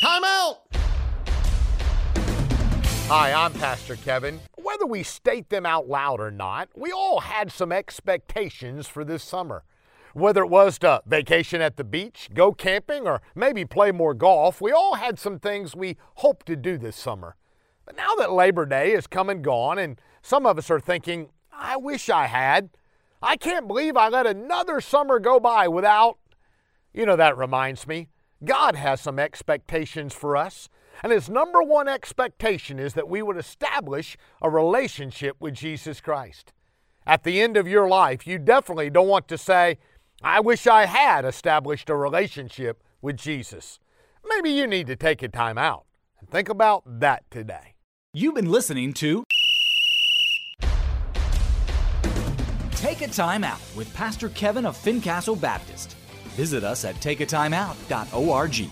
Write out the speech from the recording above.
Time out! Hi, I'm Pastor Kevin. Whether we state them out loud or not, we all had some expectations for this summer. Whether it was to vacation at the beach, go camping, or maybe play more golf, we all had some things we hoped to do this summer. But now that Labor Day is come and gone, and some of us are thinking, I wish I had. I can't believe I let another summer go by without. You know, that reminds me. God has some expectations for us. And his number one expectation is that we would establish a relationship with Jesus Christ. At the end of your life, you definitely don't want to say, I wish I had established a relationship with Jesus. Maybe you need to take a time out and think about that today. You've been listening to Take a Time Out with Pastor Kevin of Fincastle Baptist. Visit us at takeatimeout.org.